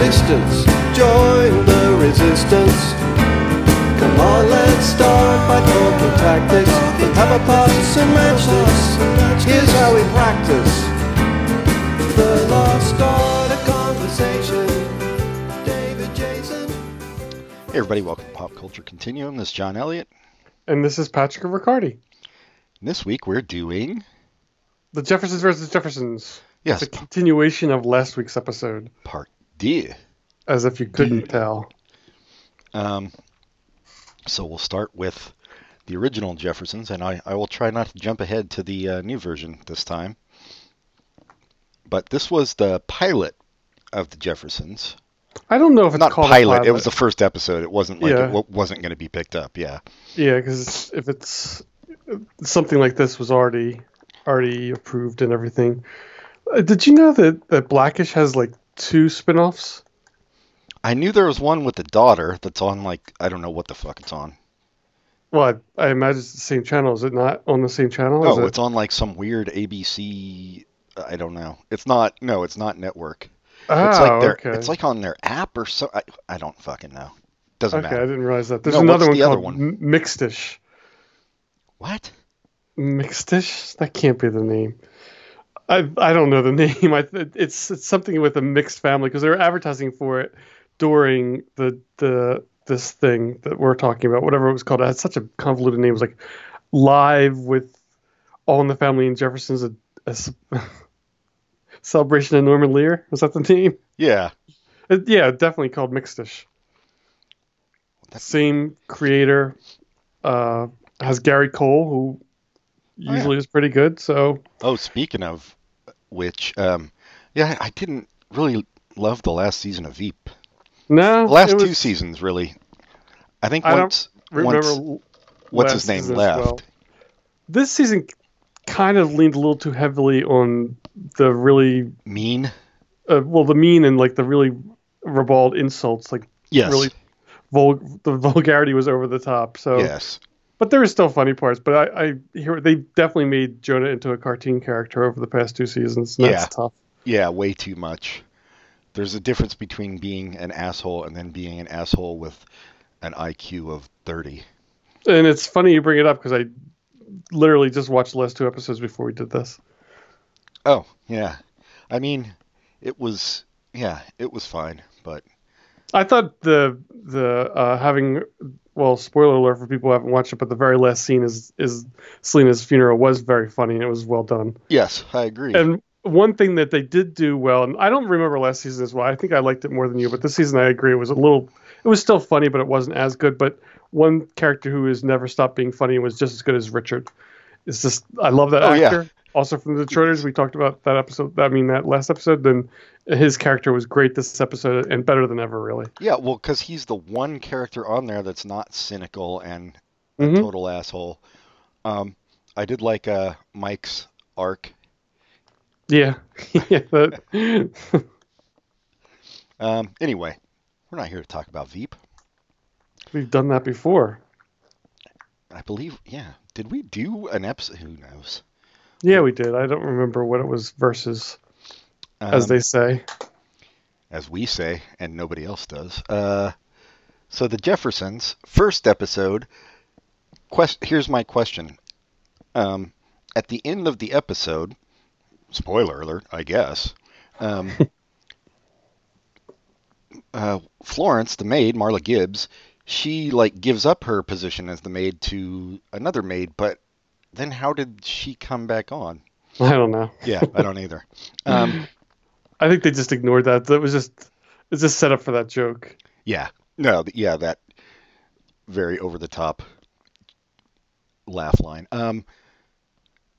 existence. Join the resistance. Come on, let's start by talking tactics. Let's have a pass and match this. Here's how we practice. The lost art of conversation. David Jason. Hey everybody, welcome to Pop Culture Continuum. This is John Elliott. And this is Patrick Riccardi. This week we're doing The Jeffersons versus Jeffersons. yes, It's a continuation of last week's episode, part D. as if you couldn't D. tell. Um, so we'll start with the original Jeffersons, and I, I will try not to jump ahead to the uh, new version this time. But this was the pilot of the Jeffersons. I don't know if it's Not called pilot, a pilot. it was the first episode. It wasn't like Yeah. it w- wasn't going to be picked up. Yeah. yeah, because if it's something like this was already already approved and everything. Uh, Did you know that that Blackish has like two spin-offs? I knew there was one with the daughter that's on like I don't know what the fuck it's on. Well, I, I imagine it's the same channel. Is it not on the same channel? Is Oh, it- it's on like some weird ABC. Uh, I don't know. It's not. No, it's not network. oh, It's like ah, their. okay. It's like on their app or so. I, I don't fucking know. Doesn't matter. okay, I didn't realize that. There's No, another what's one the other called one? M- Mixedish. What? Mixedish? That can't be the name. I I don't know the name. I it's it's something with a mixed family because they were advertising for it during the the this thing that we're talking about, whatever it was called. It had such a convoluted name. It was like live with All in the Family and Jefferson's a, a celebration of Norman Lear. Was that the name? Yeah. It- yeah, definitely called Mixedish. That's- Same creator. Uh, has Gary Cole, who yeah. usually is pretty good. So Oh, speaking of which, um, yeah, I didn't really love the last season of Veep. no, The last was- two seasons, really. I think I don't once. remember once what's his name left. well. This season kind of leaned a little too heavily on the really Mean. uh, well, the mean and like the really ribald insults. Like Yes. really, vul- the vulgarity was over the top. So, Yes. But there were still funny parts. But I, I hear they definitely made Jonah into a cartoon character over the past two seasons. Yeah. tough. Yeah, way too much. There's a difference between being an asshole and then being an asshole with an IQ of 30. And it's funny you bring it up because I literally just watched the last two episodes before we did this. Oh, yeah. I mean, it was yeah, it was fine, but I thought the the uh, having well spoiler alert for people who haven't watched it, but the very last scene is is Selena's funeral was very funny and it was well done. yes, I agree. And one thing that they did do well, and I don't remember last season as well. I think I liked it more than you, but this season I agree it was a little. It was still funny, but it wasn't as good. But one character who has never stopped being funny and was just as good as Richard. It's just I love that Oh, yeah. Also from the Detroiters, we talked about that episode. I mean that last episode. Then his character was great this episode and better than ever, really. yeah, well, because he's the one character on there that's not cynical and a Mhm. total asshole. Um, I did like uh, Mike's arc. Yeah, yeah. That, Um, anyway, we're not here to talk about Veep. we've done that before. I believe, yeah. Did we do an episode? Who knows? Yeah, we did. I don't remember what it was versus, as Um, they say. as we say, and nobody else does. Uh, so the Jeffersons, first episode. Quest. Here's my question. Um, at the end of the episode, spoiler alert, I guess. Um, uh, Florence, the maid, Marla Gibbs, she like gives up her position as the maid to another maid, but then how did she come back on? I don't know. Yeah, I don't either. Um, I think they just ignored that. That was just it's just set up for that joke. Yeah. No, yeah, that very over the top laugh line. Um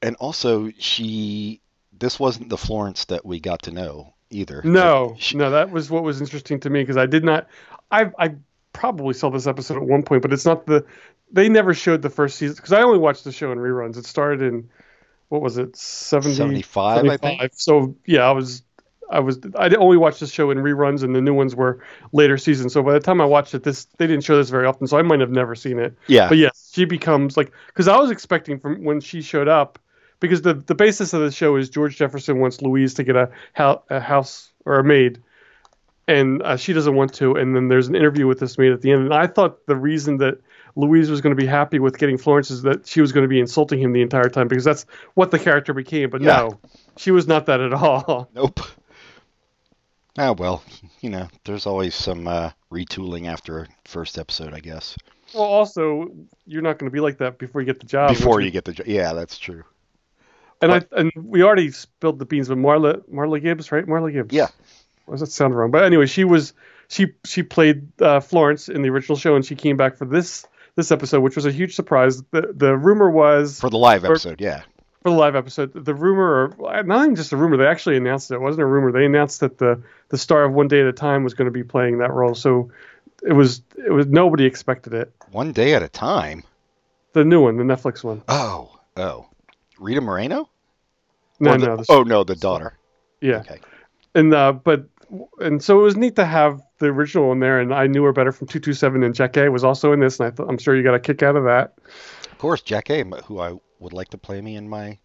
and also she this wasn't the Florence that we got to know either. No, She- no, that was what was interesting to me because I did not. I I probably saw this episode at one point, but it's not the. They never showed the first season because I only watched the show in reruns. It started in what was it 70, 75, I think. So yeah, I was I was I only watched the show in reruns, and the new ones were later seasons. So by the time I watched it, this they didn't show this very often, so I might have never seen it. Yeah. But yes, she becomes like because I was expecting from when she showed up because the the basis of the show is George Jefferson wants Louise to get a, a house or a maid and uh, she doesn't want to. And then there's an interview with this maid at the end, and I thought the reason that Louise was going to be happy with getting Florence is that she was going to be insulting him the entire time because that's what the character became. But Yeah. no, she was not that at all. Nope. Ah, well, you know, there's always some uh, retooling after a first episode, I guess. Well, also, you're not going to be like that before you get the job. Before you get the job, yeah, that's true. and I and we already spilled the beans, with Marla Marla Gibbs, right? Marla Gibbs. Yeah. Was that sound wrong? But anyway, she was she she played uh, Florence in the original show, and she came back for this this episode, which was a huge surprise. The the rumor was For the live Or- episode, yeah. for the live episode. The rumor, or not even just a rumor, they actually announced it. It wasn't a rumor. They announced that the the star of One Day at a Time was going to be playing that role. So it was it was nobody expected it. One day at a time. The new one, the Netflix one. Oh, oh. Rita Moreno? No, the- no. this- oh no, the daughter. yeah. Okay. And uh, but and so it was neat to have the original in there. And I knew her better from two two seven. And Jackée was also in this, and I thought I'm sure you got a kick out of that. Of course, Jackée, who I would like to play me in my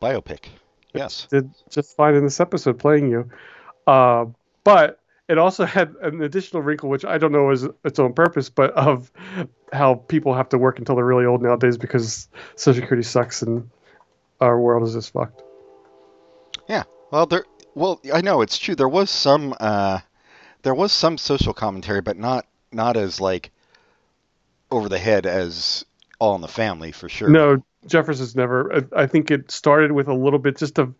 biopic. Yes. did just fine in this episode playing you. Uh, but it also had an additional wrinkle, which I don't know is its own purpose, but of how people have to work until they're really old nowadays because Social Security sucks and our world is just fucked. Yeah. Well, there. Well, I know it's true. There was some. Uh, there was some social commentary, but not not as like over the head as All in the Family for sure. No, Jefferson's never. I, I think it started with a little bit just of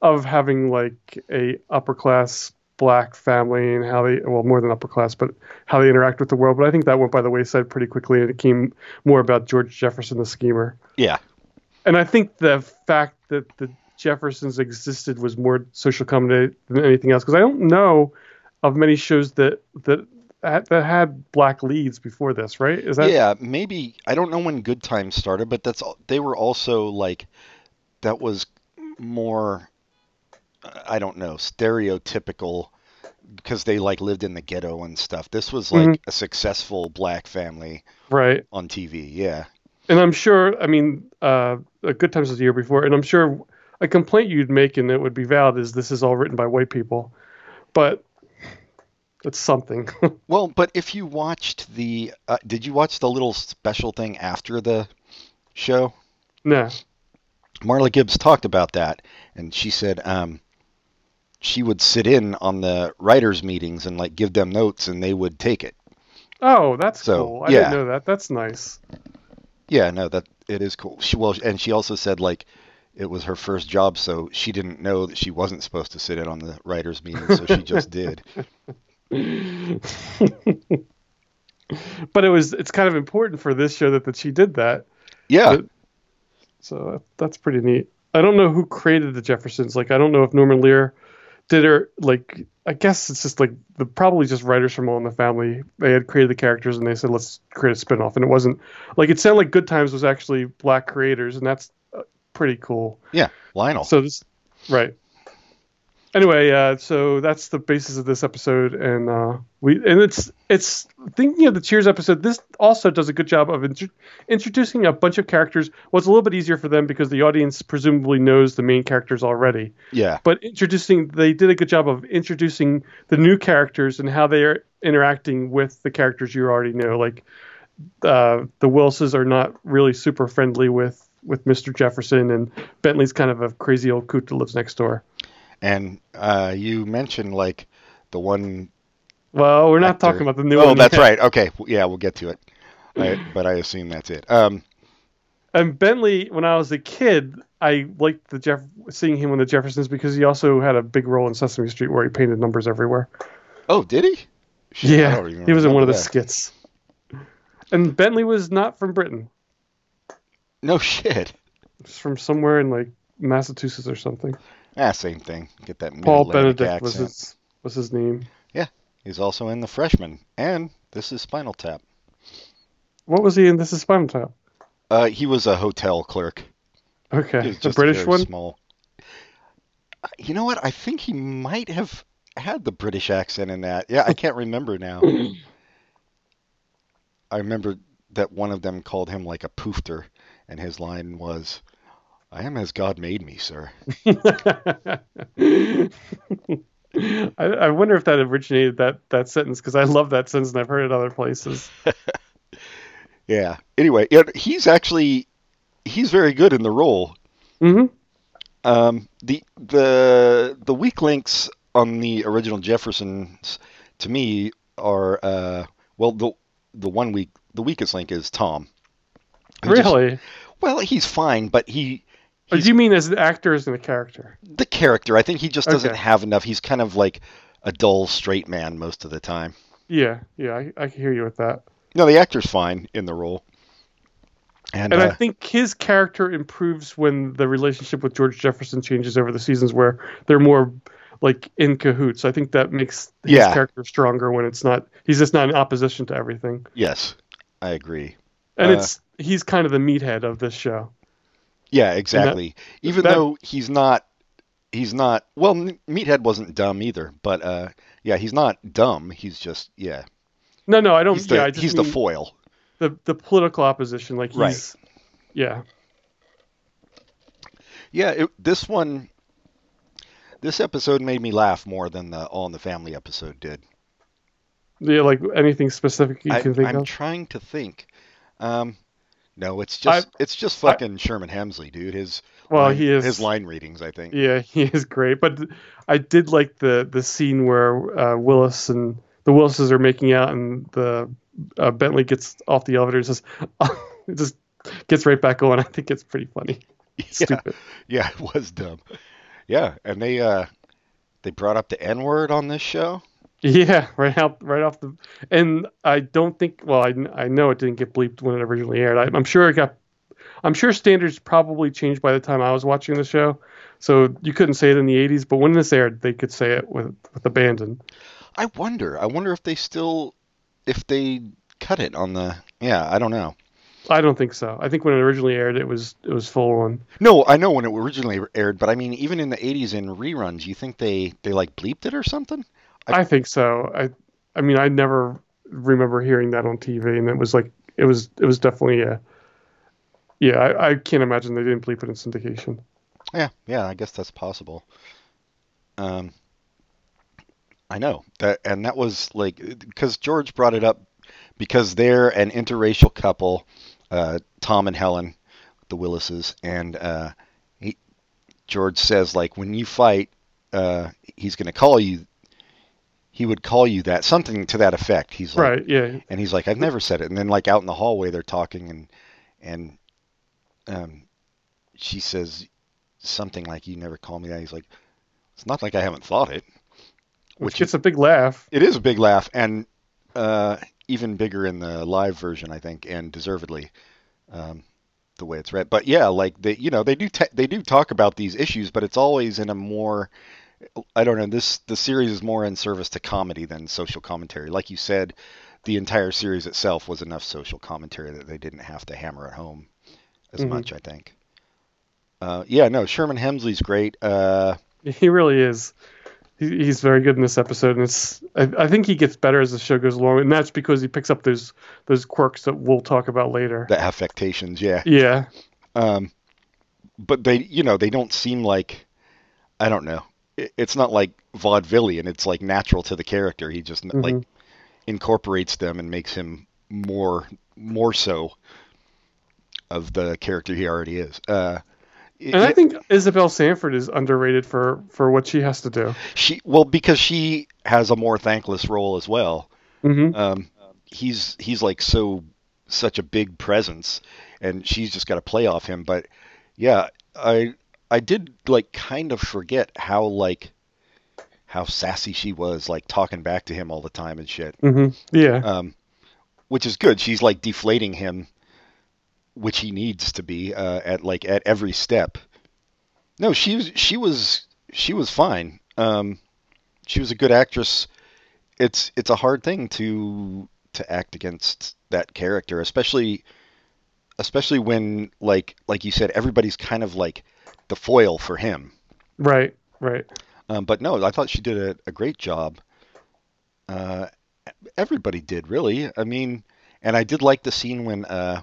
of having like a upper class black family and how they well more than upper class, but how they interact with the world. But I think that went by the wayside pretty quickly, and it came more about George Jefferson, the schemer. Yeah. And I think the fact that the Jeffersons existed was more social comedy than anything else because I don't know of many shows that that that had black leads before this, right? Is that yeah, maybe I don't know when Good Times started, but that's they were also like that was more I don't know stereotypical because they like lived in the ghetto and stuff. This was like a successful black family right? on TV. Yeah, And I'm sure, I mean, uh, a Good Times was the year before, and I'm sure a complaint you'd make and it would be valid is this is all written by white people, but it's something. Well, but if you watched the, uh, did you watch the little special thing after the show? no, Marla Gibbs talked about that, and she said um, she would sit in on the writers' meetings and like give them notes, and they would take it. oh, that's So, cool. I yeah. didn't know that. That's nice. Yeah, no, that it is cool. She well, and she also said like it was her first job, so she didn't know that she wasn't supposed to sit in on the writers' meeting, so she just did. but it was it's kind of important for this show that, that she did that. Yeah, But- So that's pretty neat. I don't know who created the Jeffersons. Like I don't know if Norman Lear did or like I guess it's just like the probably just writers from All in the Family. They had created the characters and they said let's create a spin-off and it wasn't like it sounded like Good Times was actually black creators and that's pretty cool. yeah, Lionel. So this right. Anyway, uh, so that's the basis of this episode, and uh, we and it's it's thinking of the Cheers episode. This also does a good job of intro- introducing a bunch of characters. Well, it's a little bit easier for them because the audience presumably knows the main characters already. yeah, But introducing, they did a good job of introducing the new characters and how they are interacting with the characters you already know. Like uh, the Wilses are not really super friendly with with Mr. Jefferson, and Bentley's kind of a crazy old coot that lives next door. and uh, you mentioned like the one Well, we're not actor- talking about the new Oh, one. that's yet. right. Okay, yeah, we'll get to it. I, but I assume that's it. Um, And Bentley, when I was a kid, I liked the Jeff seeing him on the Jeffersons because he also had a big role in Sesame Street where he painted numbers everywhere. oh, did he? Shit, yeah, he was in one of the that. skits. And Bentley was not from Britain; No shit. He's from somewhere in like Massachusetts or something. Ah, same thing. Get that Paul Benedict was accent. his was his name. Yeah, he's also in The Freshman, and this is Spinal Tap. What was he in? This is Spinal Tap. Uh, he was a hotel clerk. Okay, was the British one. Small. Uh, You know what? I think he might have had the British accent in that. Yeah, I can't remember now. I remember that one of them called him like a poofter, and his line was, "I am as God made me, sir." I, I wonder if that originated that that sentence because I love that sentence and I've heard it other places. Yeah. Anyway, he's actually he's very good in the role. hmm Um, the the the weak links on the original Jeffersons to me are uh, well the the one weak the weakest link is Tom. Who just- Really? Well, he's fine, but he Or do you mean as an actor as in a character? the character. I think he just doesn't Okay. have enough. He's kind of like a dull straight man most of the time. Yeah, yeah, I, I can hear you with that. No, the actor's fine in the role. And, And uh, I think his character improves when the relationship with George Jefferson changes over the seasons, where they're more like in cahoots. I think that makes his Yeah. character stronger when it's not. He's just not in opposition to everything, yes, I agree. and Uh, it's he's kind of the meathead of this show. Yeah, exactly. Even that- though he's not, he's not. Well, Meathead wasn't dumb either, but uh, yeah, he's not dumb. He's just yeah, No, no, I don't. he's the yeah, I just he's the foil. the the political opposition. Like he's, Right. yeah, Yeah, it, this one, this episode made me laugh more than the All in the Family episode did. yeah. Like anything specific you I, can think of? I'm trying to think. Um, no, it's just it's just I- fucking Sherman Hemsley, dude. His Well, line- he is his line readings. I think. Yeah, he is great. But I did like the the scene where uh, Willis and the Willises are making out, and the uh, Bentley gets off the elevator and says, it just gets right back on. I think it's pretty funny. Yeah, Stupid. yeah, it was dumb. Yeah, and they uh they brought up the N word on this show. Yeah, right out, right off the. And I don't think. Well, I, I know it didn't get bleeped when it originally aired. I, I'm sure it got. I'm sure standards probably changed by the time I was watching the show, so you couldn't say it in the 80s. But when this aired, they could say it with with abandon. I wonder. I wonder if they still if they cut it on the Yeah, I don't know. I don't think so. I think when it originally aired, it was it was full on. No, I know when it originally aired, but I mean even in the 80s in reruns, you think they they like bleeped it or something? I- I think so. I I mean, I never remember hearing that on TV, and it was like it was it was definitely a. Yeah, I, I can't imagine they didn't bleep it in syndication. Yeah, yeah, I guess that's possible. Um, I know that, and that was like because George brought it up because they're an interracial couple, uh, Tom and Helen, the Willises, and uh, he, George says like when you fight, uh, he's going to call you. He would call you that something to that effect. He's like, Right? Yeah. and he's like, I've never said it. And then like out in the hallway, they're talking, and and um, she says something like, "You never call me that." He's like, "It's not like I haven't thought it." Which Which gets a big laugh. It is a big laugh, and uh, even bigger in the live version, I think, and deservedly, um, the way it's read. But yeah, like they, you know, they do ta they do talk about these issues, but it's always in a more, I don't know. This the series is more in service to comedy than social commentary. Like you said, the entire series itself was enough social commentary that they didn't have to hammer it home as Mhm. much. I think. Uh, yeah, no, Sherman Hemsley's great. Uh, He really is. He, he's very good in this episode, and it's. I, I think he gets better as the show goes along, and that's because he picks up those those quirks that we'll talk about later. the affectations, yeah. Yeah. Um, but they, you know, they don't seem like, I don't know. It, it's not like vaudevillian. It's like natural to the character. He just like Mhm. incorporates them and makes him more, more so of the character he already is. Uh, it- And I think Isabel Sanford is underrated for for what she has to do. she, well, because she has a more thankless role as well. hmm um, he's he's like so such a big presence, and she's just got to play off him. But yeah, I I did like kind of forget how like how sassy she was, like talking back to him all the time and shit. hmm Yeah. Um, which is good. She's like deflating him, which he needs to be uh, at like at every step. No, she was she was she was fine. Um, she was a good actress. It's it's a hard thing to to act against that character, especially especially when like like you said, everybody's kind of like the foil for him. Right. Right. Um, but no, I thought she did a, a great job. Uh, everybody did really. I mean, and I did like the scene when uh,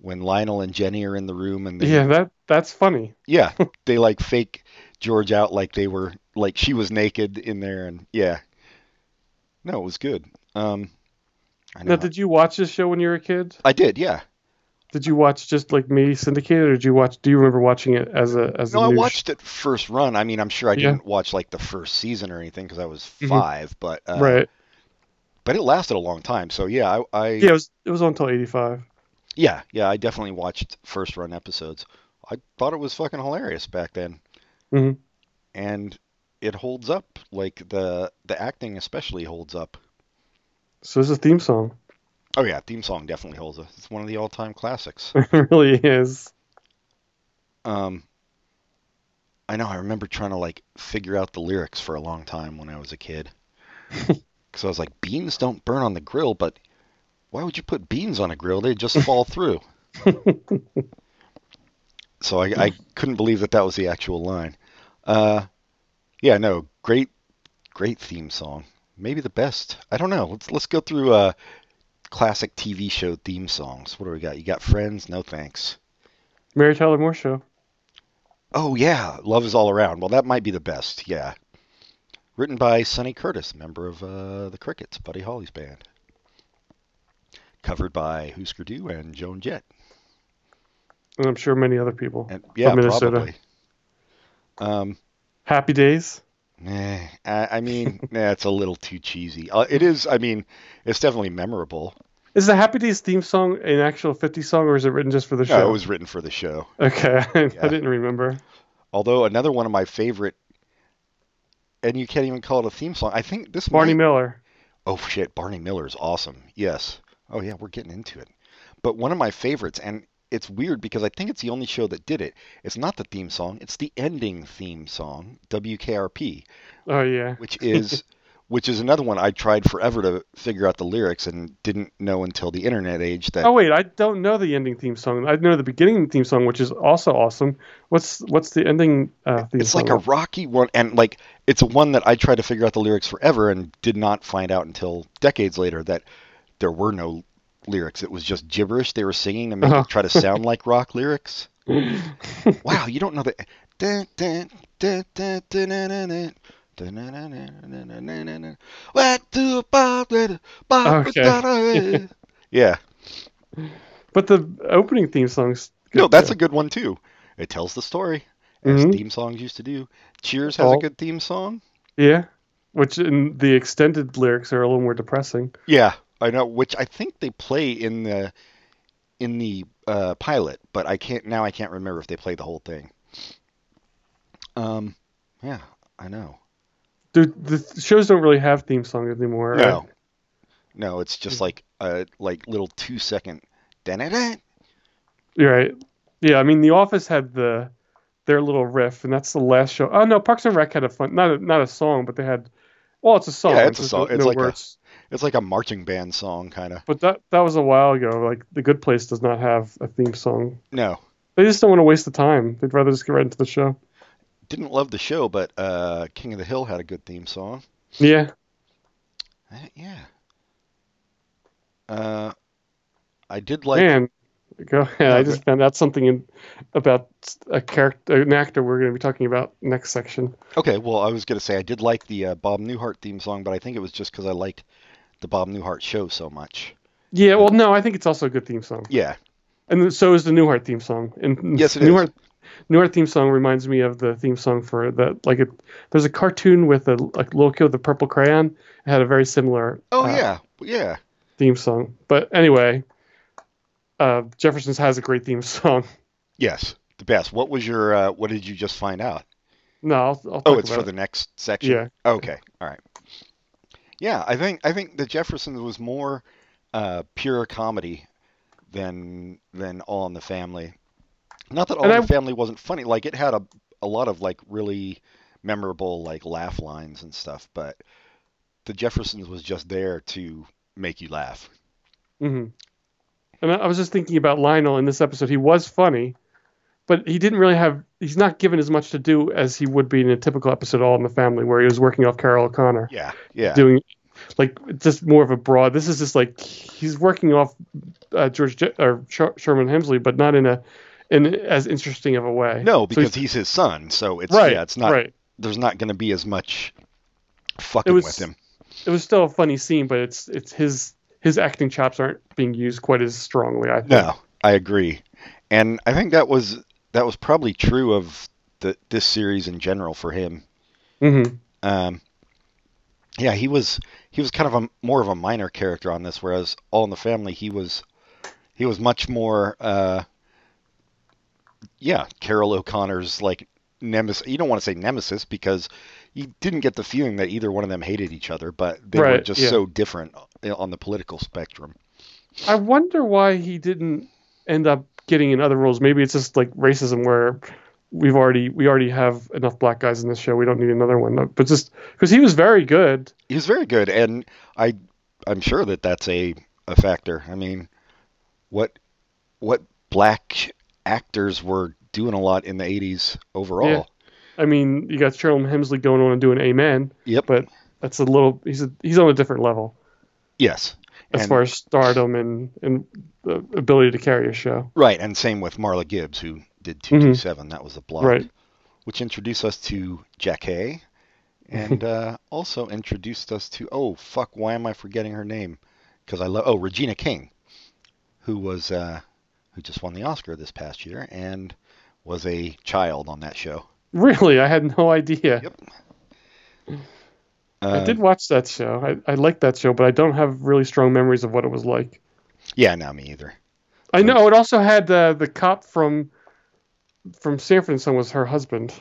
when Lionel and Jenny are in the room and they, Yeah, that that's funny. yeah, they like fake George out like they were like she was naked in there and yeah. No, it was good. Um. Now, did you watch this show when you were a kid? I did, yeah. Did you watch just like me syndicated, or did you watch? Do you remember watching it as a as No, a I new sh- watched it first run. I mean, I'm sure I Yeah. didn't watch like the first season or anything because I was Mhm. 5 but uh, right? but it lasted a long time. So yeah, I, I Yeah, it was it was on until eighty five. Yeah, yeah, I definitely watched first run episodes. I thought it was fucking hilarious back then. Mhm. And it holds up. Like the the acting especially holds up. So this is a theme song. Oh yeah, theme song definitely holds up. It's one of the all-time classics. it really is. Um I know I remember trying to like figure out the lyrics for a long time when I was a kid. Cuz I was like beans don't burn on the grill, but why would you put beans on a grill? They'd just fall through. so I, I couldn't believe that that was the actual line. Uh, yeah, no, great, great theme song. Maybe the best. I don't know. Let's let's go through uh, classic TV show theme songs. What do we got? You got Friends? No thanks. Mary Tyler Moore Show. Oh yeah, Love is All Around. Well, that might be the best. Yeah, written by Sonny Curtis, member of uh, the Crickets, Buddy Holly's band. Covered by Husker Du and Joan Jett. And I'm sure many other people. And yeah, Minnesota. probably. Um, Happy Days. Eh, I, I mean, nah, it's a little too cheesy. Uh, it is. I mean, it's definitely memorable. Is the Happy Days theme song an actual 50 song, or is it written just for the No, show? it was written for the show. Okay, I Yeah. didn't remember. Although another one of my favorite, and you can't even call it a theme song. I think this Barney might- Miller. Oh shit, Barney Miller is awesome. Yes. Oh yeah, we're getting into it. But one of my favorites, and it's weird because I think it's the only show that did it. It's not the theme song; it's the ending theme song, WKRP, Oh yeah. which is which is another one I tried forever to figure out the lyrics and didn't know until the internet age that Oh wait, I don't know the ending theme song. I know the beginning theme song, which is also awesome. What's what's the ending uh, theme it's song? like a rocky one and like it's a one that I tried to figure out the lyrics forever and did not find out until decades later that there were no lyrics. It was just gibberish they were singing to make uh-huh. it try to sound like rock lyrics. wow, you don't know that. Okay. yeah. But the opening theme song's No, that's a good one too. It tells the story. As mm-hmm. theme songs used to do. Cheers has a good theme song. Yeah. Which in the extended lyrics are a little more depressing. Yeah. I know. Which I think they play in the in the uh, pilot, but I can't now. I can't remember if they play the whole thing. Um, yeah, I know. Dude, the shows don't really have theme songs anymore. right? No, no, it's just like a like little two second. You're right. Yeah, I mean, The Office had the their little riff, and that's the last show. Oh no, Parks and Rec had a fun, not a, not a song, but they had. Well, it's a song. Yeah, it's a song. no- It's no like a- words. It's like a marching band song, kind of. But that that was a while ago. Like The Good Place does not have a theme song. No, They just don't want to waste the time. They'd rather just get right into the show. didn't love the show, but uh, King of the Hill had a good theme song. Yeah. Yeah. Uh, I did like. Man, go ahead. I just found out something in, about a character, an actor we're going to be talking about next section. Okay, well, I was gonna say I did like the uh, Bob Newhart theme song, but I think it was just because I liked the Bob Newhart show so much. Yeah, well, no, I think it's also a good theme song, Yeah, and so is the Newhart theme song. And Yes, it is. Newhart, Newhart theme song reminds me of the theme song for the like it. There's a cartoon with a like little kid with a purple crayon. It had a very similar. Oh uh, yeah, yeah. theme song. But anyway, uh, Jefferson's has a great theme song. Yes, the best. What was your? Uh, what did you just find out? No, I'll, I'll Oh, it's for it. the next section. Yeah. Okay. All right. Yeah, I think I think the Jeffersons was more uh, pure comedy than than All in the Family. Not that All And in I- the Family wasn't funny. Like it had a a lot of like really memorable like laugh lines and stuff, but the Jeffersons was just there to make you laugh. hmm And I was just thinking about Lionel in this episode. He was funny, but he didn't really have. He's not given as much to do as he would be in a typical episode, All in the Family, where he was working off Carroll O'Connor, Yeah. Yeah. doing like just more of a broad. This is just like he's working off uh, George Je- or Sher- Sherman Hemsley, but not in a in as interesting of a way. No, So because he's- he's his son, so it's right, yeah, it's not. right. There's not going to be as much fucking was- with him. It was still a funny scene, but it's it's his his acting chops aren't being used quite as strongly. I think. No, I agree, and I think that was that was probably true of the this series in general for him. hmm Um, yeah, he was he was kind of a more of a minor character on this, whereas All in the Family he was he was much more. Uh, yeah, Carroll O'Connor's like nemesis. You don't want to say nemesis because you didn't get the feeling that either one of them hated each other, but they were just yeah. so different on the political spectrum. I wonder why he didn't end up getting in other roles. Maybe it's just like racism, where we've already we already have enough black guys in this show. We don't need another one. But just because he was very good. He was very good, and I I'm sure that that's a a factor. I mean, what what black actors were doing a lot in the 80s overall. Yeah. I mean, you got Sherman Hemsley going on and doing Amen, Yep. but that's a little he's a, he's on a different level yes. As And- far as stardom and and the ability to carry a show. Right, and same with Marla Gibbs, who did 227. That was a blog. Mm-hmm. Right. Which introduced us to Jackée and uh, also introduced us to, oh, fuck, why am I forgetting her name? Because I love, oh, Regina King, who was, uh, who just won the Oscar this past year and was a child on that show. Really, I had no idea. Yep. I Uh, did watch that show. I, I liked that show, but I don't have really strong memories of what it was like. Yeah, no, me either. I know it also had uh, the cop from from Sanford and Son was her husband.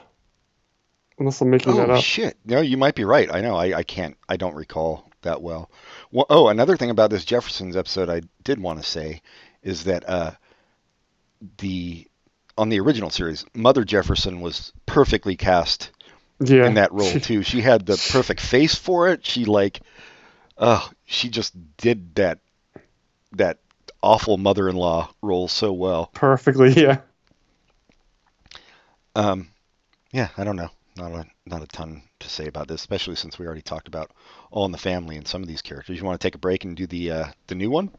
Unless I'm making that up. Oh up. shit! No, you might be right. I know. I, I can't. I don't recall that well. well. Oh, another thing about this Jeffersons episode, I did want to say, is that uh, the on the original series, Mother Jefferson was perfectly cast yeah. in that role too. She had the perfect face for it. She like, uh, she just did that that awful mother-in-law role so well. Perfectly, yeah. Um, yeah, I don't know. Not a not a ton to say about this, especially since we already talked about All in the Family and some of these characters. You want to take a break and do the uh, the new one?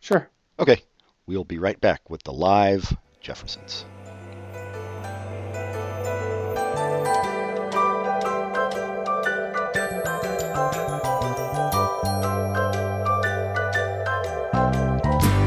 Sure. Okay, we'll be right back with the live Jeffersons.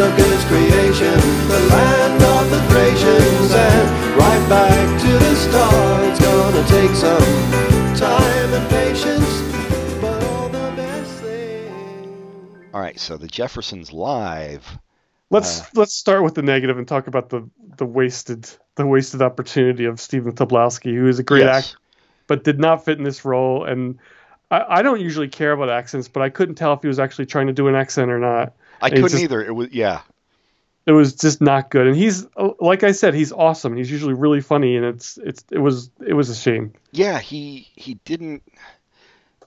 Bram Stoker's creation, the land of the Thracians, and right back to the start. It's gonna take some time and patience, but all the best things. All right, so the Jeffersons live. Let's Uh, let's start with the negative and talk about the the wasted the wasted opportunity of Stephen Tobolowsky, who is a great yes. actor but did not fit in this role. And I, I don't usually care about accents, but I couldn't tell if he was actually trying to do an accent or not. I And couldn't just- either. It was yeah. It was just not good. And he's like I said, he's awesome. He's usually really funny, and it's it's it was it was a shame. Yeah, he he didn't.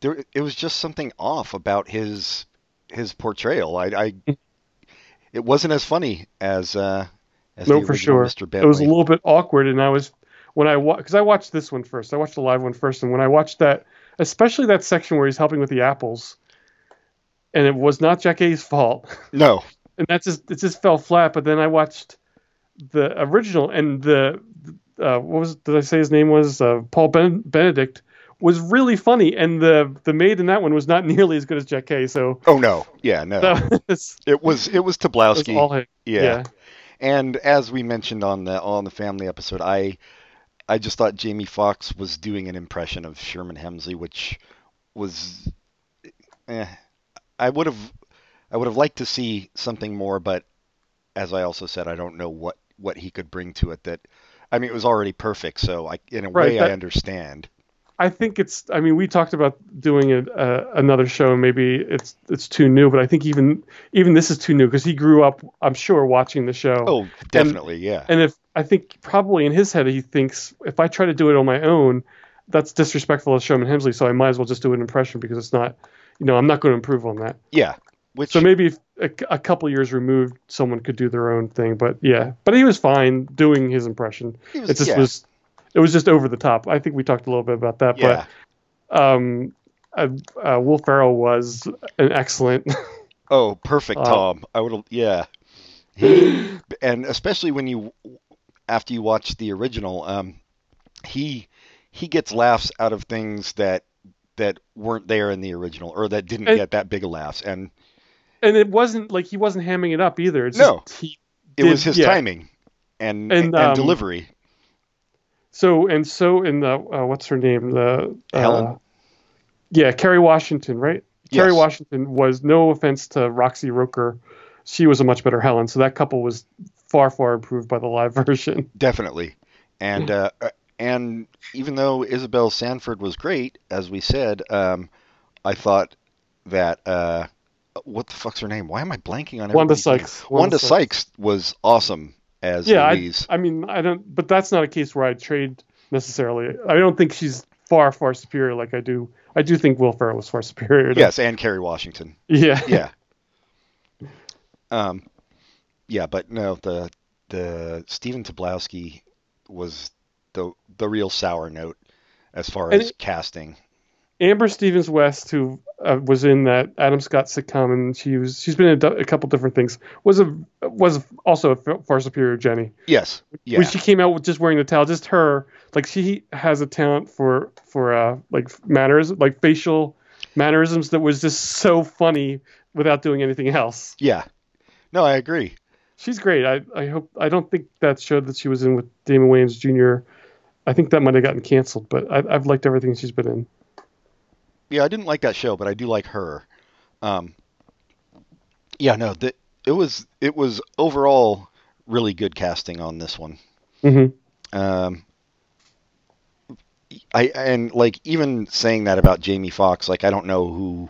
There, it was just something off about his his portrayal. I, I it wasn't as funny as uh, as No, the for sure. Mr. Bentley. It was a little bit awkward, and I was when I because I watched this one first. I watched the live one first, and when I watched that, especially that section where he's helping with the apples, and it was not Jackée's fault, no, and that just it just fell flat. But then I watched the original, and the uh, what was did I say his name was uh, Paul ben- Benedict was really funny, and the the maid in that one was not nearly as good as Jackée. So oh no, yeah, no. was, it was it was that was yeah. yeah. and as we mentioned on the on the family episode, I I just thought Jamie Foxx was doing an impression of Sherman Hemsley, which was eh, I would have I would have liked to see something more, but as I also said, I don't know what what he could bring to it. That I mean, it was already perfect, so I in a Right, way that- I understand. I think it's. I mean, we talked about doing it uh, another show. And maybe it's it's too new, but I think even even this is too new because he grew up. I'm sure watching the show. Oh, definitely, yeah. And if I think probably in his head he thinks if I try to do it on my own, that's disrespectful to Sherman Hemsley. So I might as well just do an impression because it's not. You know, I'm not going to improve on that. yeah. Which So maybe if a, a couple years removed, someone could do their own thing. But yeah, but he was fine doing his impression. was, It just yeah, was. It was just over the top. I think we talked a little bit about that. yeah. But um, uh, uh, Will Ferrell was an excellent. Oh, perfect, Uh, Tom. I would, yeah. He, and especially when you, after you watch the original, um, he he gets laughs out of things that that weren't there in the original or that didn't And- get that big of laughs, and and it wasn't like he wasn't hamming it up either. It's No. just he it did- was his yeah. timing and And, and, um, delivery. So and so in the uh, what's her name the uh, Helen? yeah Kerry Washington right Kerry Washington was no offense to Roxy Roker she was a much better Helen so that couple was far far improved by the live version Definitely. And uh, and even though Isabel Sanford was great, as we said, um, I thought that uh, what the fuck's her name? Why am I blanking on Wanda? Sykes Wanda Sykes was awesome as yeah I, Louise. I mean I don't but that's not a case where I trade necessarily I don't think she's far far superior like I do I do think Will Ferrell was far superior to, yes, and Kerry Washington. yeah Yeah. um, yeah, but no, the the Stephen Tobolowsky was the the real sour note as far And as it- casting. Amber Stevens West, who uh, was in that Adam Scott sitcom, and she was she's been in a, a couple different things. Was a was also a far superior Jenny. Yes. Yeah. When she came out with just wearing the towel, just her like she has a talent for for uh like manners like facial mannerisms that was just so funny without doing anything else. Yeah. No, I agree. She's great. I I hope I don't think that showed that she was in with Damon Wayans Jr. I think that might have gotten canceled, but I, I've liked everything she's been in. Yeah, I didn't like that show, but I do like her. Um, yeah, no, the, it was it was overall really good casting on this one. hmm Um, I and like even saying that about Jamie Foxx, like I don't know who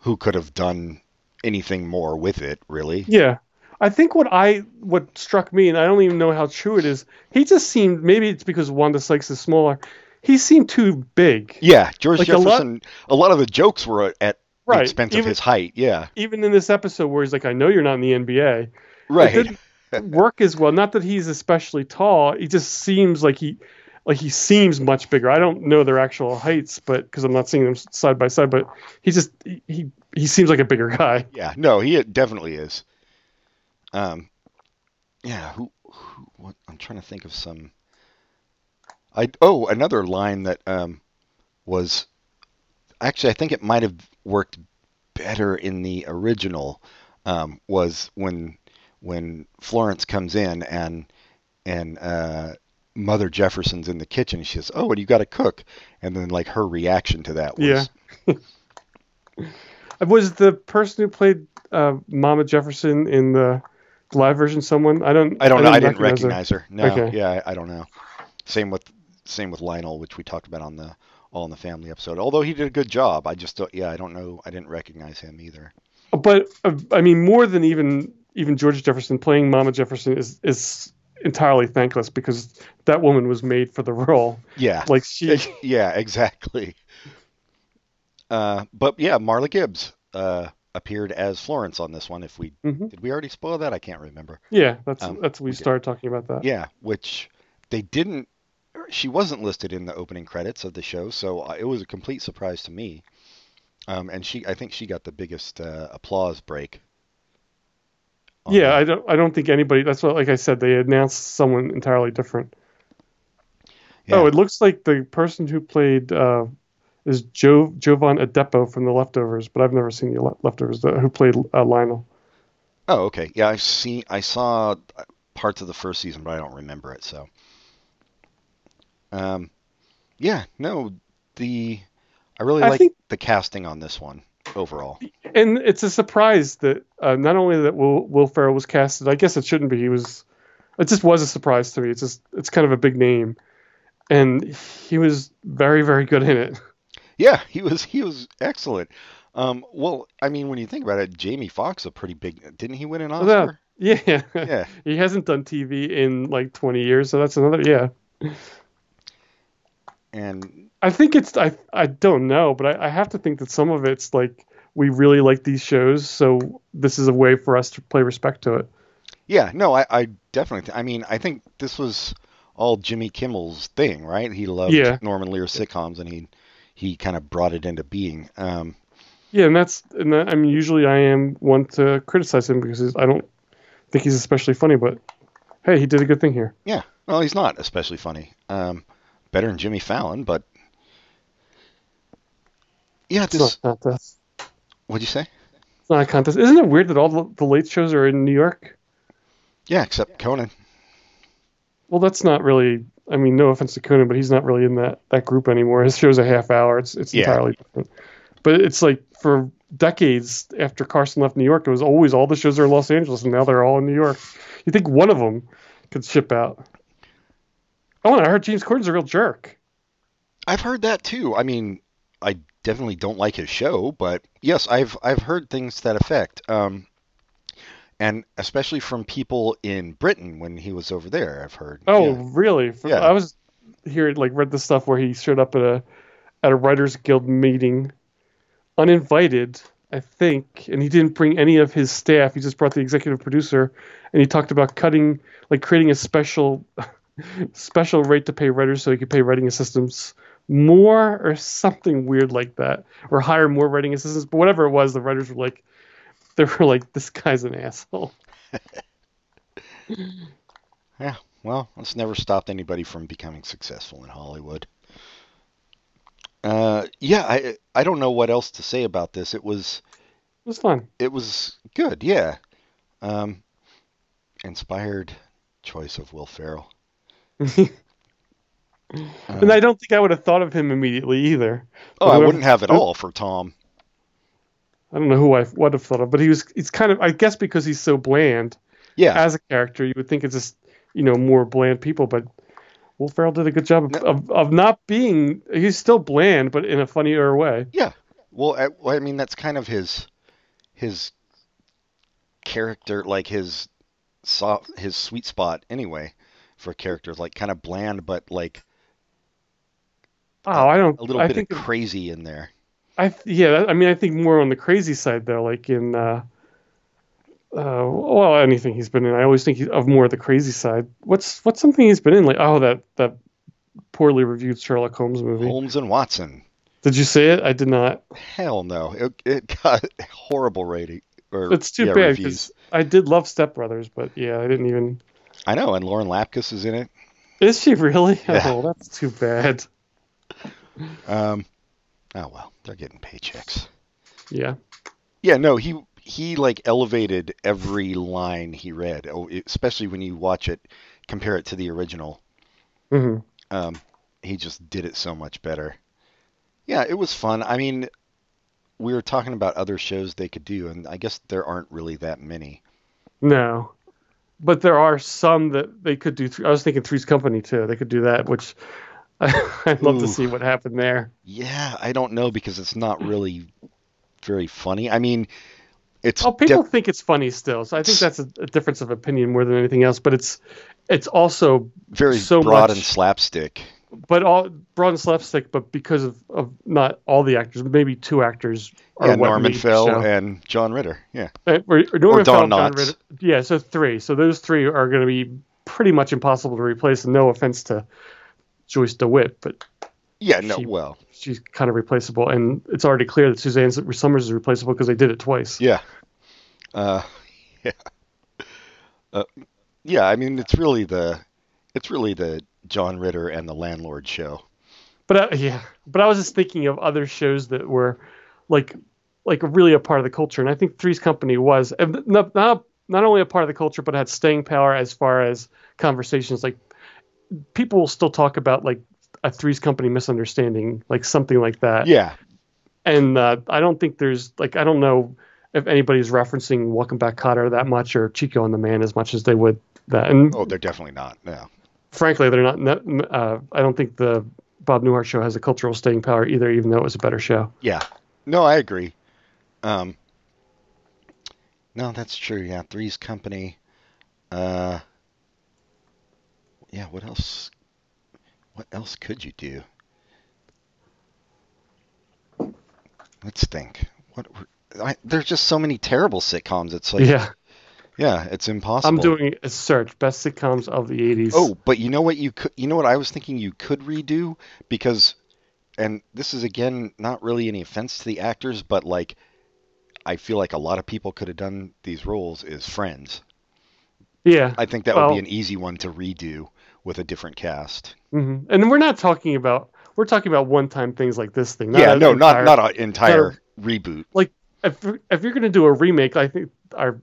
who could have done anything more with it, really. Yeah. I think what I what struck me, and I don't even know how true it is, he just seemed maybe it's because Wanda Sykes is smaller. He seemed too big. Yeah, George Like a lot- Jefferson. A lot, of the jokes were at the expense even- of his height. Yeah, Even in this episode where he's like, I know you're not in the NBA. right. It didn't work as well. Not that he's especially tall. He just seems like he like he seems much bigger. I don't know their actual heights, but because I'm not seeing them side by side, but he just he, he seems like a bigger guy. Yeah, no, he definitely is. Um, yeah, who, who what, I'm trying to think of some. I oh another line that um was actually I think it might have worked better in the original um, was when when Florence comes in and and uh, Mother Jefferson's in the kitchen. She says, "Oh, and you got to cook?" And then like her reaction to that was, Yeah. Was the person who played uh, Mama Jefferson in the live version someone? I don't. I don't know. I didn't her. recognize her. No, Okay. yeah, I, I don't know. Same with same with Lionel, which we talked about on the All in the Family episode. Although he did a good job, I just don't, yeah, I don't know. I didn't recognize him either. But uh, I mean, more than even even George Jefferson playing Mama Jefferson is is entirely thankless because that woman was made for the role. Yeah, Like she, yeah, exactly. Uh, but yeah, Marla Gibbs uh, appeared as Florence on this one. If we Mhm. did, we already spoil that. I can't remember. yeah, that's Um, that's we we started talking about that. Yeah, which they didn't. She wasn't listed in the opening credits of the show, so uh, it was a complete surprise to me. Um, and she, I think she got the biggest uh, applause break. Yeah, that. I don't I don't think anybody. That's what, like I said, they announced someone entirely different. Yeah. Oh, it looks like the person who played uh, is Joe Jovan Adepo from The Leftovers, but I've never seen The Leftovers. Who played uh, Lionel? Oh, okay. Yeah, I've seen. I saw parts of the first season, but I don't remember it. So, um, yeah, no, the I really like think- the casting on this one overall. And it's a surprise that uh, not only that Will Will Ferrell was casted. I guess it shouldn't be. He was. It just was a surprise to me. It's just it's kind of a big name, and he was very very good in it. Yeah, he was he was excellent. Um, well, I mean, when you think about it, Jamie Foxx a pretty big. Didn't he win an Oscar? Yeah, Yeah. he hasn't done TV in like 20 years, so that's another. Yeah, And I think it's. I I don't know, but I, I have to think that some of it's like we really like these shows, so this is a way for us to pay respect to it. yeah, no, I, I definitely. Th- I mean, I think this was all Jimmy Kimmel's thing, right? He loved Yeah. Norman Lear sitcoms, and he he kind of brought it into being. Um, Yeah, and that's and that, I mean, usually I am one to criticize him because I don't think he's especially funny, but hey, he did a good thing here. yeah, well, he's not especially funny. Um, better than Jimmy Fallon, but yeah, It's this. not contest. What'd you say? It's not a contest. Isn't it weird that all the, the late shows are in New York? Yeah, except Conan. Well, that's not really. I mean, no offense to Conan, but he's not really in that, that group anymore. His show's a half hour. It's it's Yeah. entirely different. But it's like for decades after Carson left New York, it was always all the shows are in Los Angeles, and now they're all in New York. You think one of them could ship out? Oh, and I heard James Corden's a real jerk. I've heard that too. I mean, I definitely don't like his show, but yes, I've I've heard things to that effect. Um, and especially from people in Britain when he was over there, I've heard. Oh, Yeah. really? Yeah. I was here, like, read the stuff where he showed up at a at a Writers Guild meeting, uninvited, I think, and he didn't bring any of his staff. He just brought the executive producer, and he talked about cutting, like, creating a special special rate to pay writers so he could pay writing assistants more or something weird like that, or hire more writing assistants. But whatever it was, the writers were like, they were like, this guy's an asshole. Yeah. Well, it's never stopped anybody from becoming successful in Hollywood. Uh, yeah, I I don't know what else to say about this. It was It was fun. it was good. Yeah. Um, inspired choice of Will Ferrell. And I don't think I would have thought of him immediately either. Oh, I wouldn't have at all for Tom. I don't know who I would have thought of, but he was. It's kind of. I guess because he's so bland Yeah. as a character, you would think it's just you know more bland people. But Will Ferrell did a good job of, No. of, of not being. He's still bland, but in a funnier way. Yeah. Well, I, well, I mean, that's kind of his his character, like his soft, his sweet spot anyway for characters, like kind of bland, but like Oh, I don't. a little I bit think of crazy in there. I yeah. I mean, I think more on the crazy side though, like in. Uh, uh, well, anything he's been in, I always think of more of the crazy side. What's what's something he's been in? Like, oh, that that poorly reviewed Sherlock Holmes movie. Holmes and Watson. Did you see it? I did not. Hell no, it, it got horrible rating. Or, It's too yeah, bad because I did love Step Brothers, but yeah, I didn't even. I know, and Lauren Lapkus is in it. Is she really? Yeah. Oh, that's too bad. Um, oh well, they're getting paychecks. Yeah. Yeah, no, he he like elevated every line he read, oh, especially when you watch it, compare it to the original. hmm Um, he just did it so much better. Yeah, it was fun. I mean, we were talking about other shows they could do, and I guess there aren't really that many. No, but there are some that they could do. Th- I was thinking Three's Company too. They could do that, which I'd love Ooh. to see what happened there. Yeah, I don't know because it's not really very funny. I mean, it's Oh, people think it's funny still, so I think that's a, a difference of opinion more than anything else. But it's it's also very so broad much- and slapstick. but all broad and slapstick, but because of, of not all the actors, maybe two actors are Yeah, Norman Fell and John Ritter. Yeah. Uh, or, or Norman Don Fell, John. Ritter- Yeah, so three. So those three are going to be pretty much impossible to replace. And no offense to Joyce DeWitt, but Yeah, no, She- well, she's kind of replaceable. And it's already clear that Suzanne Somers is replaceable because they did it twice. yeah. Uh, yeah. Uh, yeah, I mean, it's really the it's really the John Ritter and the landlord show. But uh, yeah, but I was just thinking of other shows that were like like really a part of the culture, and I think Three's Company was not not, not only a part of the culture, but had staying power as far as conversations. Like people will still talk about like a Three's Company misunderstanding, like something like that. Yeah. And uh, I don't think there's like I don't know if anybody's referencing Welcome Back Kotter that much or Chico and the Man as much as they would that. And Oh, they're definitely not. No. frankly, they're not. not- Uh, I don't think the Bob Newhart show has a cultural staying power either, even though it was a better show. Yeah. No, I agree. Um, no, that's true. Yeah, Three's Company. Uh, yeah. What else? What else could you do? Let's think. What? were- I, there's just so many terrible sitcoms. It's like, yeah, yeah, it's impossible. I'm doing a search best sitcoms of the '80s. Oh, but you know what you could you know what I was thinking you could redo because and this is again not really any offense to the actors, but like I feel like a lot of people could have done these roles is Friends. yeah. I think that would be an easy one to redo with a different cast. hmm And we're not talking about we're talking about one-time things like this thing. not yeah, no, entire- not not an entire reboot. Like if if you're going to do a remake, I think our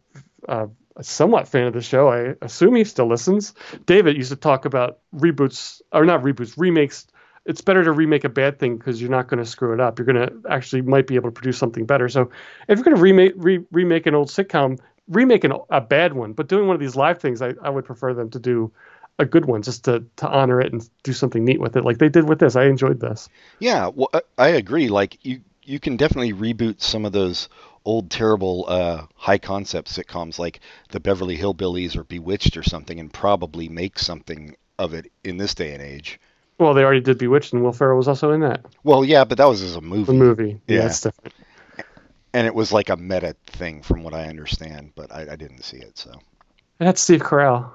uh, a somewhat fan of the show. I assume he still listens. David used to talk about reboots or not reboots, remakes. It's better to remake a bad thing because you're not going to screw it up. You're going to actually might be able to produce something better. So if you're going to remake re, remake an old sitcom, remake an, a bad one, but doing one of these live things, I, I would prefer them to do a good one just to to honor it and do something neat with it, like they did with this. I enjoyed this. Yeah, well, I- agree. Like you, you can definitely reboot some of those old, terrible, uh, high concept sitcoms like the Beverly Hillbillies or Bewitched or something, and probably make something of it in this day and age. Well, they already did Bewitched, and Will Ferrell was also in that Well, yeah, but that was as a movie, the movie. Yeah. that's different. and it was like a meta thing, from what I understand. But I, I didn't see it, so It had Steve Carell.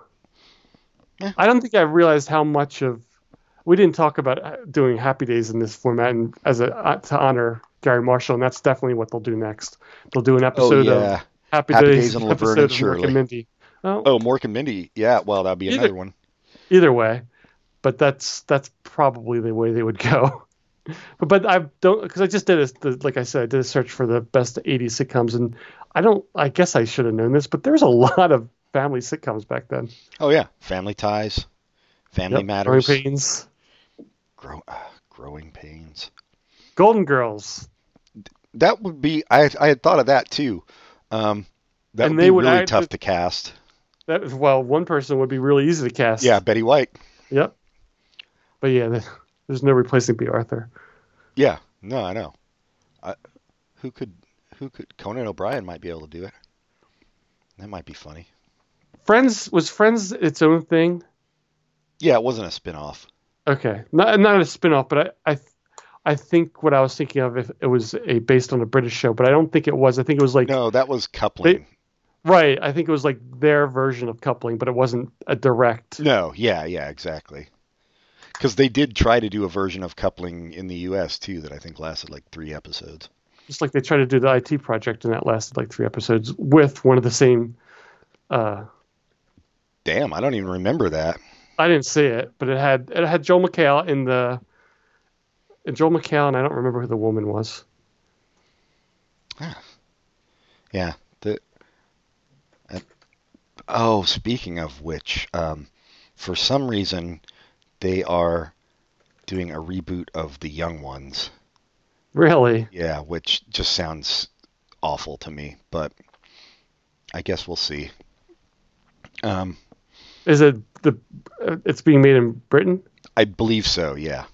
Yeah. I don't think I realized how much of. We didn't talk about uh, doing Happy Days in this format, and as a uh, to honor Garry Marshall, and that's definitely what they'll do next. They'll do an oh episode yeah. of Happy, Happy Days, Days and an Laverne and Shirley. and Mindy. Well, Oh, Mork and Mindy. Yeah, well, that'd be Either- another one. either way, but that's that's probably the way they would go. But but I don't because I just did a like I said I did a search for the best '80s sitcoms, and I don't. I guess I should have known this, but there's a lot of family sitcoms back then. Oh yeah, Family Ties, Family Yep, Matters, Growing Pains, Grow, uh, Growing Pains. Golden Girls. That would be. I I had thought of that too. Um, that And would be would really tough to cast. That well, one person would be really easy to cast. Yeah, Betty White. Yep. But yeah, there's no replacing Bea Arthur. Yeah. No, I know. I, who could who could Conan O'Brien might be able to do it. That might be funny. Friends was Friends its own thing. Yeah, it wasn't a spin-off. Okay, not not a spin-off, but I I, I think what I was thinking of if it was a based on a British show, but I don't think it was. I think it was like No, that was coupling. right. I think it was like their version of coupling, but it wasn't a direct. No, yeah, yeah, exactly. Because they did try to do a version of coupling in the U.S. too that I think lasted like three episodes. Just like they tried to do the IT project, and that lasted like three episodes with one of the same. Uh, Damn, I don't even remember that. I didn't see it, but it had it had Joel McHale in the. And Joel McHale, and I don't remember who the woman was. Yeah. The. uh, oh, speaking of which, um, for some reason, they are doing a reboot of the Young Ones. Really? Yeah, which just sounds awful to me, but I guess we'll see. Um, Is it the? uh, It's being made in Britain. I believe so, yeah.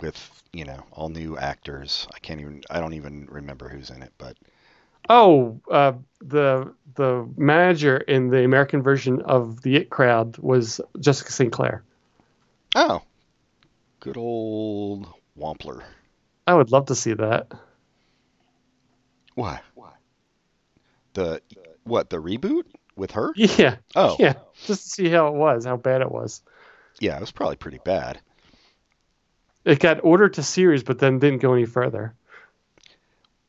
With, you know, all new actors. I can't even I don't even remember who's in it, but Oh, uh, the the manager in the American version of the It Crowd was Jessica St. Clair. oh. Good old Wampler. I would love to see that. What? The what, the reboot with her? Yeah, Oh. yeah, just to see how it was, how bad it was. Yeah, it was probably pretty bad. It got ordered to series, but then didn't go any further.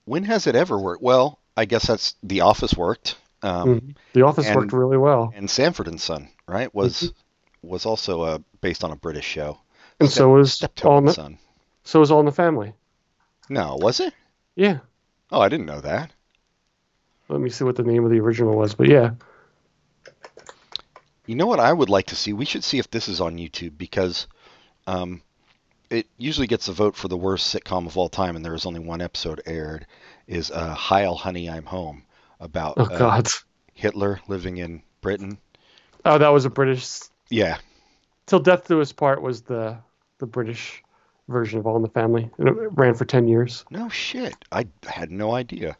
When has it ever worked? Well, I guess that's The Office worked. Um, Mhm. The Office and- worked really well, and Sanford and Son, right? Was was also uh, based on a British show. and so was all in the, Son. so was All in the Family. No, was it? Yeah, Oh, I didn't know that. let me see what the name of the original was, but yeah, You know what I would like to see? We should see if this is on YouTube because um, it usually gets a vote for the worst sitcom of all time, and there is only one episode aired. Is uh, Heil, Honey, I'm Home about oh uh, Hitler living in Britain. oh that was a British. Yeah, Till Death Do Us Part was the the British version of All in the Family, and it ran for ten years. No shit. I had no idea.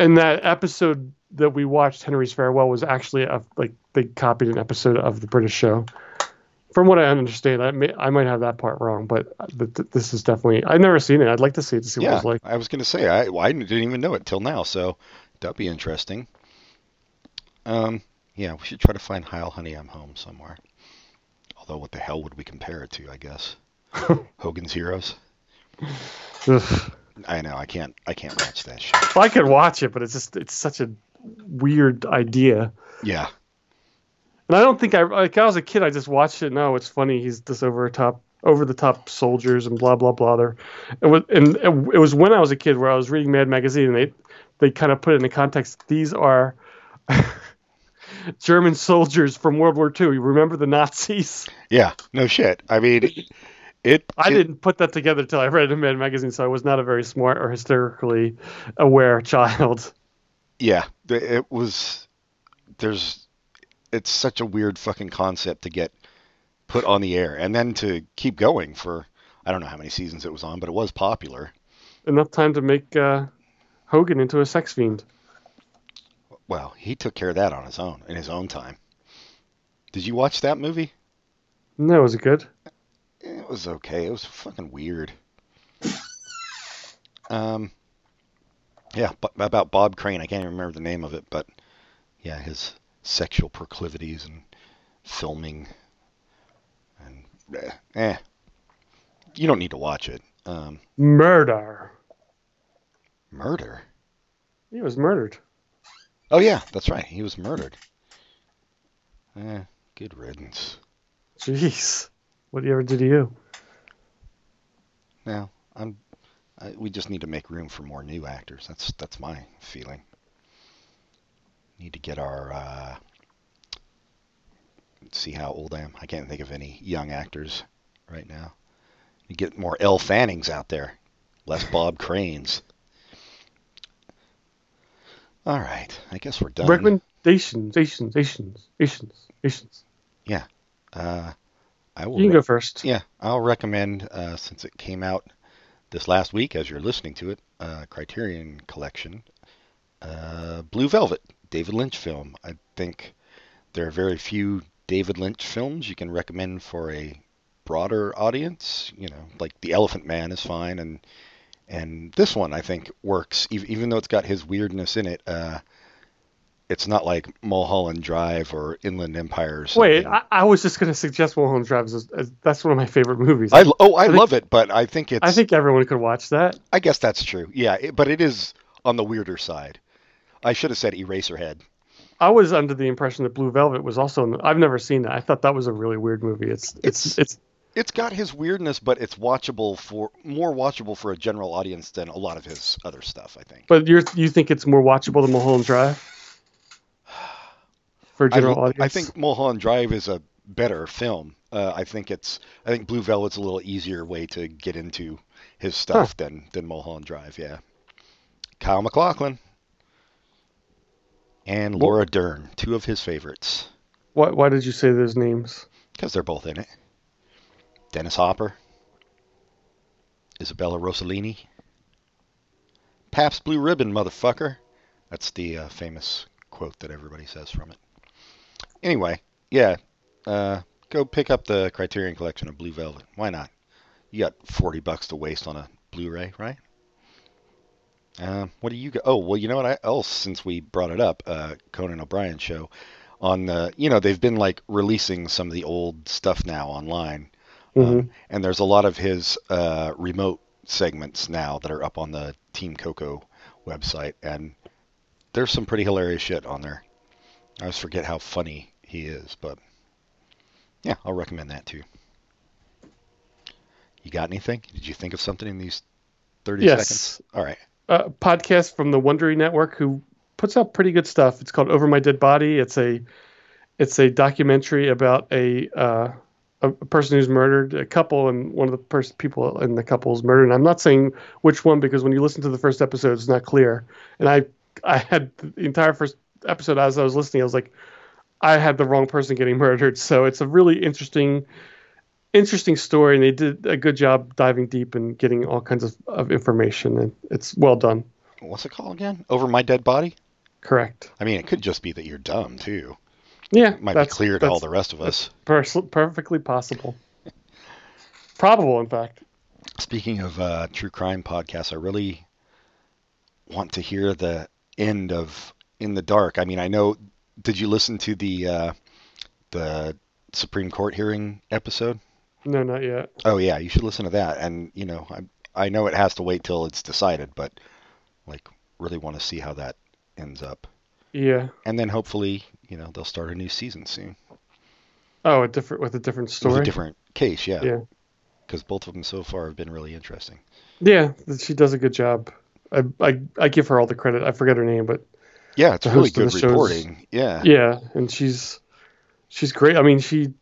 And that episode that we watched, Henry's Farewell, was actually a, like they copied an episode of the British show. From what I understand, I may I might have that part wrong, but th- th- this is definitely I've never seen it. I'd like to see it to see what Yeah, it's like. I was going to say I, well, I didn't even know it till now, so that'd be interesting. Um, yeah, we should try to find Heil Honey I'm Home somewhere. Although, what the hell would we compare it to? I guess Hogan's Heroes. Ugh. I know I can't I can't watch that shit. Well, I could watch it, but it's just it's such a weird idea. Yeah, And I don't think I like I was a kid. I just watched it. No, it's funny. He's this over the top, over the top soldiers and blah blah blah. There, it was and it was when I was a kid where I was reading Mad Magazine and they they kind of put it in the context. These are German soldiers from World War II. You remember the Nazis? yeah, no shit. I mean, it. I it- didn't put that together till I read it in Mad Magazine, so I was not a very smart or hysterically aware child. Yeah, it was. There's. It's such a weird fucking concept to get put on the air, and then to keep going for I don't know how many seasons it was on, but it was popular. Enough time to make uh, Hogan into a sex fiend. Well, he took care of that on his own in his own time. Did you watch that movie? No, was it good? It was okay. It was fucking weird. Um, yeah, but about Bob Crane, I can't even remember the name of it, but yeah, his sexual proclivities and filming and eh, eh. You don't need to watch it. Um, Murder. murder. He was murdered. Oh yeah, that's right. He was murdered. Eh, good riddance. Jeez. What he ever did to you? Now, I'm. I, we just need to make room for more new actors. That's that's my feeling. Need to get our. Uh, see how old I am. I can't think of any young actors right now. You get more Elle Fannings out there, less Bob Cranes. All right, I guess we're done. Recommendations, Asians, Asians, Asians, Asians. Uh, I will. You can re- go first. Yeah, I'll recommend uh, since it came out this last week, as you're listening to it, uh, Criterion Collection, uh, Blue Velvet, David Lynch film. I think there are very few David Lynch films you can recommend for a broader audience. You know, like The Elephant Man is fine, and and this one I think works, ev- even though it's got his weirdness in it. Uh, it's not like Mulholland Drive or Inland Empire. Or Wait. I, I was just going to suggest Mulholland Drive. That's one of my favorite movies. I oh I, think- love it, but I think it's I think everyone could watch that. I guess that's true. Yeah, it, but it is on the weirder side. I should have said Eraserhead. I was under the impression that Blue Velvet was also. The, I've never seen that. I thought that was a really weird movie. It's it's It's- it's. It's got his weirdness, but it's watchable for more watchable for a general audience than a lot of his other stuff. I think. But you you think it's more watchable than Mulholland Drive? For a I, general audience, I think Mulholland Drive is a better film. Uh, I think it's. I think Blue Velvet's a little easier way to get into his stuff than than Mulholland Drive. Yeah. Kyle MacLachlan and Laura Dern, two of his favorites. Why why did you say those names? Because they're both in it. Dennis Hopper, Isabella Rossellini, Pabst Blue Ribbon, motherfucker. That's the uh, famous quote that everybody says from it. Anyway, yeah, uh, go pick up the Criterion Collection of Blue Velvet. Why not? You got 40 bucks to waste on a Blu-ray, right? Um, what do you go? Oh, well, you know what I, else, since we brought it up, uh, Conan O'Brien show, on the, you know, they've been like releasing some of the old stuff now online. Mhm. Um, and there's a lot of his uh, remote segments now that are up on the Team Coco website, and there's some pretty hilarious shit on there. I always forget how funny he is, but yeah, I'll recommend that too. You got anything? Did you think of something in these 30 Yes. seconds? All right. uh, podcast from the Wondery Network who puts out pretty good stuff. It's called Over My Dead Body. It's a it's a documentary about a uh, a, person who's murdered, a couple, and one of the pers- people in the couple is murdered. And I'm not saying which one because when you listen to the first episode, it's not clear. And I I had the entire first episode as I was listening, I was like, I had the wrong person getting murdered. So it's a really interesting interesting story, and they did a good job diving deep and getting all kinds of, of information, and it's well done. What's it called again? Over my dead body. Correct. I mean, it could just be that you're dumb too. Yeah, It might be clear to all the rest of us. pers- perfectly possible. Probable, in fact. Speaking of uh, true crime podcasts, I really want to hear the end of In the Dark. I mean, I know. Did you listen to the uh, the Supreme Court hearing episode? No, not yet. Oh yeah, you should listen to that. And you know, I I know it has to wait till it's decided, but like really want to see how that ends up. Yeah. And then hopefully, you know, they'll start a new season soon Oh, a different with a different story. with a different case. Yeah. Yeah. Because both of them so far have been really interesting. Yeah, she does a good job. I, I I give her all the credit. I forget her name, but Yeah, it's really good the shows- reporting. Yeah. yeah, and she's she's great. I mean, she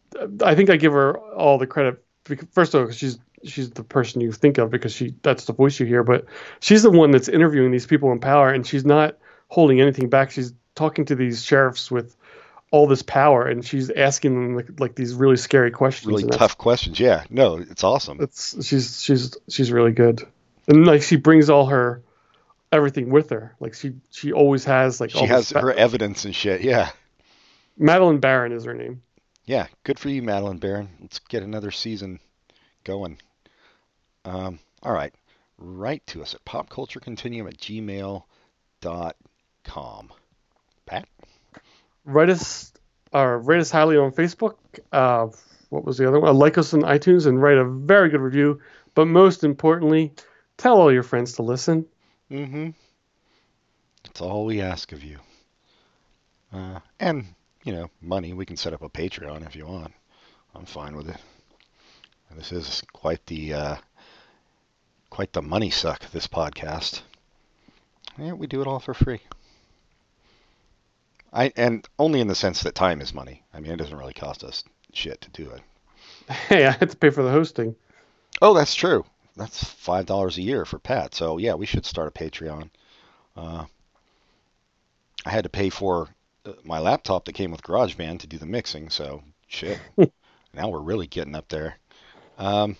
I think I give her all the credit because, first of all, 'cause she's she's the person you think of because she that's the voice you hear, but she's the one that's interviewing these people in power, and she's not holding anything back. She's talking to these sheriffs with all this power, and she's asking them like, like these really scary questions. Really tough questions. Yeah. No, it's awesome. It's she's she's she's really good, and like she brings all her everything with her. Like she she always has like She all has fa- her evidence and shit. Yeah. Madeleine Baran is her name. Yeah. Good for you, Madeleine Baran. Let's get another season going. Um, all right. Write to us at popculturecontinuum at gmail.com. Pat? Write us or rate us highly on Facebook. Uh, what was the other one? Uh, like us on iTunes and write a very good review. But most importantly, tell all your friends to listen. Mm-hmm. That's all we ask of you. Uh, and, you know, money. We can set up a Patreon if you want. I'm fine with it. This is quite the uh, quite the money suck. This podcast. Yeah, we do it all for free. I and only in the sense that time is money. I mean, it doesn't really cost us shit to do it. Hey, I had to pay for the hosting. Oh, that's true. That's five dollars a year for Pat. So yeah, we should start a Patreon. Uh, I had to pay for uh, my laptop that came with GarageBand to do the mixing. So shit. now we're really getting up there. Um,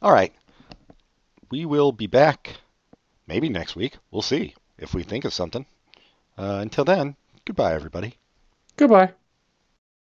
all right, we will be back maybe next week. We'll see if we think of something. Uh, until then, goodbye, everybody. Goodbye.